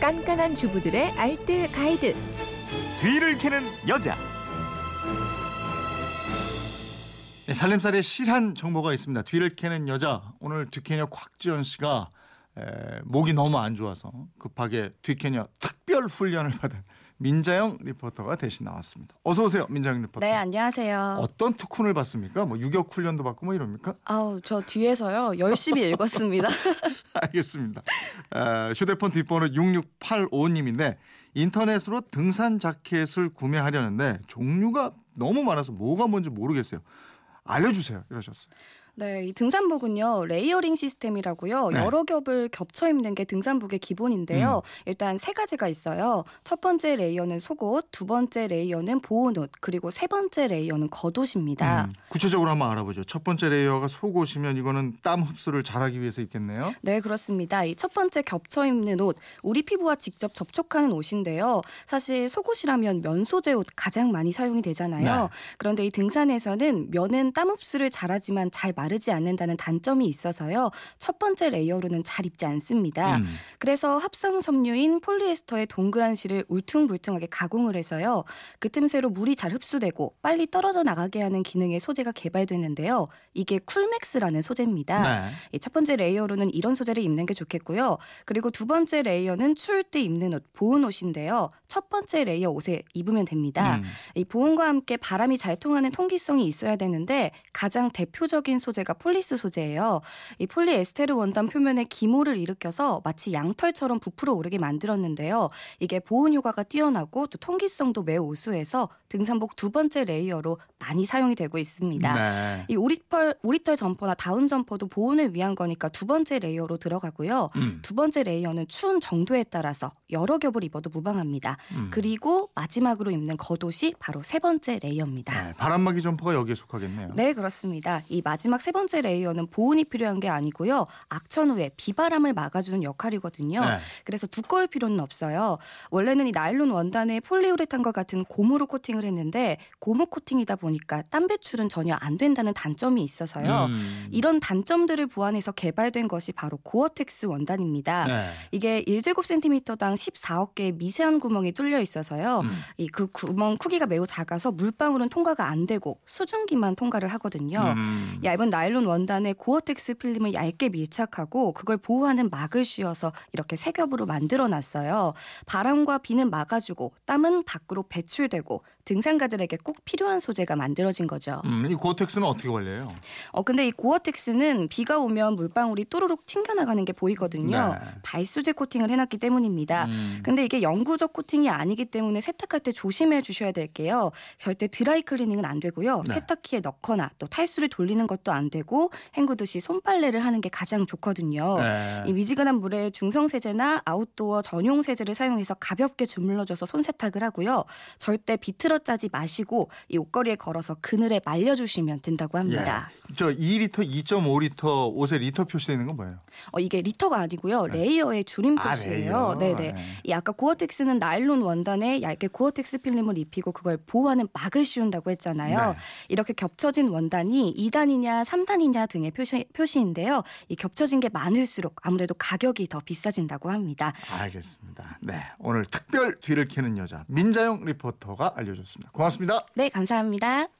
깐깐한 주부들의 알뜰 가이드. 뒤를 캐는 여자. 네, 살림살이에 실한 정보가 있습니다. 뒤를 캐는 여자. 오늘 뒤캐녀 곽지연 씨가 에, 목이 너무 안 좋아서 급하게 뒤캐녀 특별 훈련을 받은 민자영 리포터가 대신 나왔습니다. 어서 오세요, 민자영 리포터. 네, 안녕하세요. 어떤 특훈을 받습니까? 뭐 유격 훈련도 받고 뭐 이럽니까? 아우, 저 뒤에서요. 열심히 읽었습니다. 알겠습니다. 에, 휴대폰 뒷번호 6685님인데 인터넷으로 등산 자켓을 구매하려는데 종류가 너무 많아서 뭐가 뭔지 모르겠어요. 알려주세요. 이러셨어요. 네, 이 등산복은요 layering 시스템이라고요. 네. 여러 겹을 겹쳐 입는 게 등산복의 기본인데요. 음. 일단 세 가지가 있어요. 첫 번째 layer는 속옷, 두 번째 layer는 보온옷, 그리고 세 번째 layer는 겉옷입니다. 음, 구체적으로 한번 알아보죠. 첫 번째 layer가 속옷이면 이거는 땀 흡수를 잘하기 위해서 입겠네요. 네, 그렇습니다. 이 첫 번째 겹쳐 입는 옷, 우리 피부와 직접 접촉하는 옷인데요. 사실 속옷이라면 면 소재 옷 가장 많이 사용이 되잖아요. 네. 그런데 이 등산에서는 면은 땀 흡수를 잘하지만 잘 마르지 않는다는 단점이 있어서요. 첫 번째 layer로는 잘 입지 않습니다. 음. 그래서 합성 섬유인 폴리에스터의 동그란 실을 울퉁불퉁하게 가공을 해서요. 그 틈새로 물이 잘 흡수되고 빨리 떨어져 나가게 하는 기능의 소재가 개발됐는데요. 이게 쿨맥스라는 소재입니다. 네. 이 첫 번째 layer로는 이런 소재를 입는 게 좋겠고요. 그리고 두 번째 layer는 추울 때 입는 옷, 보온 옷인데요. 첫 번째 layer 옷에 입으면 됩니다. 음. 이 보온과 함께 바람이 잘 통하는 통기성이 있어야 되는데 가장 대표적인 소재가 플리스 소재예요. 이 폴리에스테르 원단 표면에 기모를 일으켜서 마치 양털처럼 부풀어 오르게 만들었는데요. 이게 보온 효과가 뛰어나고 또 통기성도 매우 우수해서 등산복 두 번째 layer로 많이 사용이 되고 있습니다. 네. 이 오리털 오리털 점퍼나 다운 점퍼도 보온을 위한 거니까 두 번째 layer로 들어가고요. 음. 두 번째 layer는 추운 정도에 따라서 여러 겹을 입어도 무방합니다. 음. 그리고 마지막으로 입는 겉옷이 바로 세 번째 layer입니다. 네, 바람막이 점퍼가 여기에 속하겠네요. 네, 그렇습니다. 이 마지막 세 번째 layer는 보온이 필요한 게 아니고요. 악천후에 비바람을 막아주는 역할이거든요. 네. 그래서 두꺼울 필요는 없어요. 원래는 이 나일론 원단에 폴리우레탄과 같은 고무로 코팅을 했는데 고무 코팅이다 보니까 땀 배출은 전혀 안 된다는 단점이 있어서요. 음. 이런 단점들을 보완해서 개발된 것이 바로 고어텍스 원단입니다. 네. 이게 1제곱센티미터당 14억 개의 미세한 구멍이 뚫려 있어서요. 음. 이그 구멍 크기가 매우 작아서 물방울은 통과가 안 되고 수증기만 통과를 하거든요. 음. 얇은 나일론 원단에 고어텍스 필름을 얇게 밀착하고 그걸 보호하는 막을 씌워서 이렇게 세 겹으로 만들어 놨어요. 바람과 비는 막아주고 땀은 밖으로 배출되고 등산가들에게 꼭 필요한 소재가 만들어진 거죠. 음, 이 고텍스는 어떻게 관리해요? 어 근데 이 고어텍스는 비가 오면 물방울이 또르륵 튕겨나가는 게 보이거든요. 네. 발수제 코팅을 해놨기 때문입니다. 음. 근데 이게 영구적 코팅이 아니기 때문에 세탁할 때 조심해 주셔야 될게요. 절대 드라이 클리닝은 안 되고요. 네. 세탁기에 넣거나 또 탈수를 돌리는 것도 안 되고 헹구듯이 손빨래를 하는 게 가장 좋거든요. 네. 이 미지근한 물에 중성 세제나 아웃도어 전용 세제를 사용해서 가볍게 주물러줘서 손 세탁을 하고요. 절대 비틀어 짜지 마시고 이 옷걸이에 걸어서 그늘에 말려주시면 된다고 합니다. 예. 저 2리터, 2.5리터 옷에 리터 표시되어 있는 건 뭐예요? 어, 이게 리터가 아니고요. 네. layer의 줄임 아, 표시예요. layer. 네네. 네. 이 아까 고어텍스는 나일론 원단에 얇게 고어텍스 필름을 입히고 그걸 보호하는 막을 씌운다고 했잖아요. 네. 이렇게 겹쳐진 원단이 2단이냐 3단이냐 등의 표시, 표시인데요. 이 겹쳐진 게 많을수록 아무래도 가격이 더 비싸진다고 합니다. 알겠습니다. 네, 오늘 특별 뒤를 캐는 여자 민자영 리포터가 알려줬습니다. 고맙습니다. 네, 감사합니다.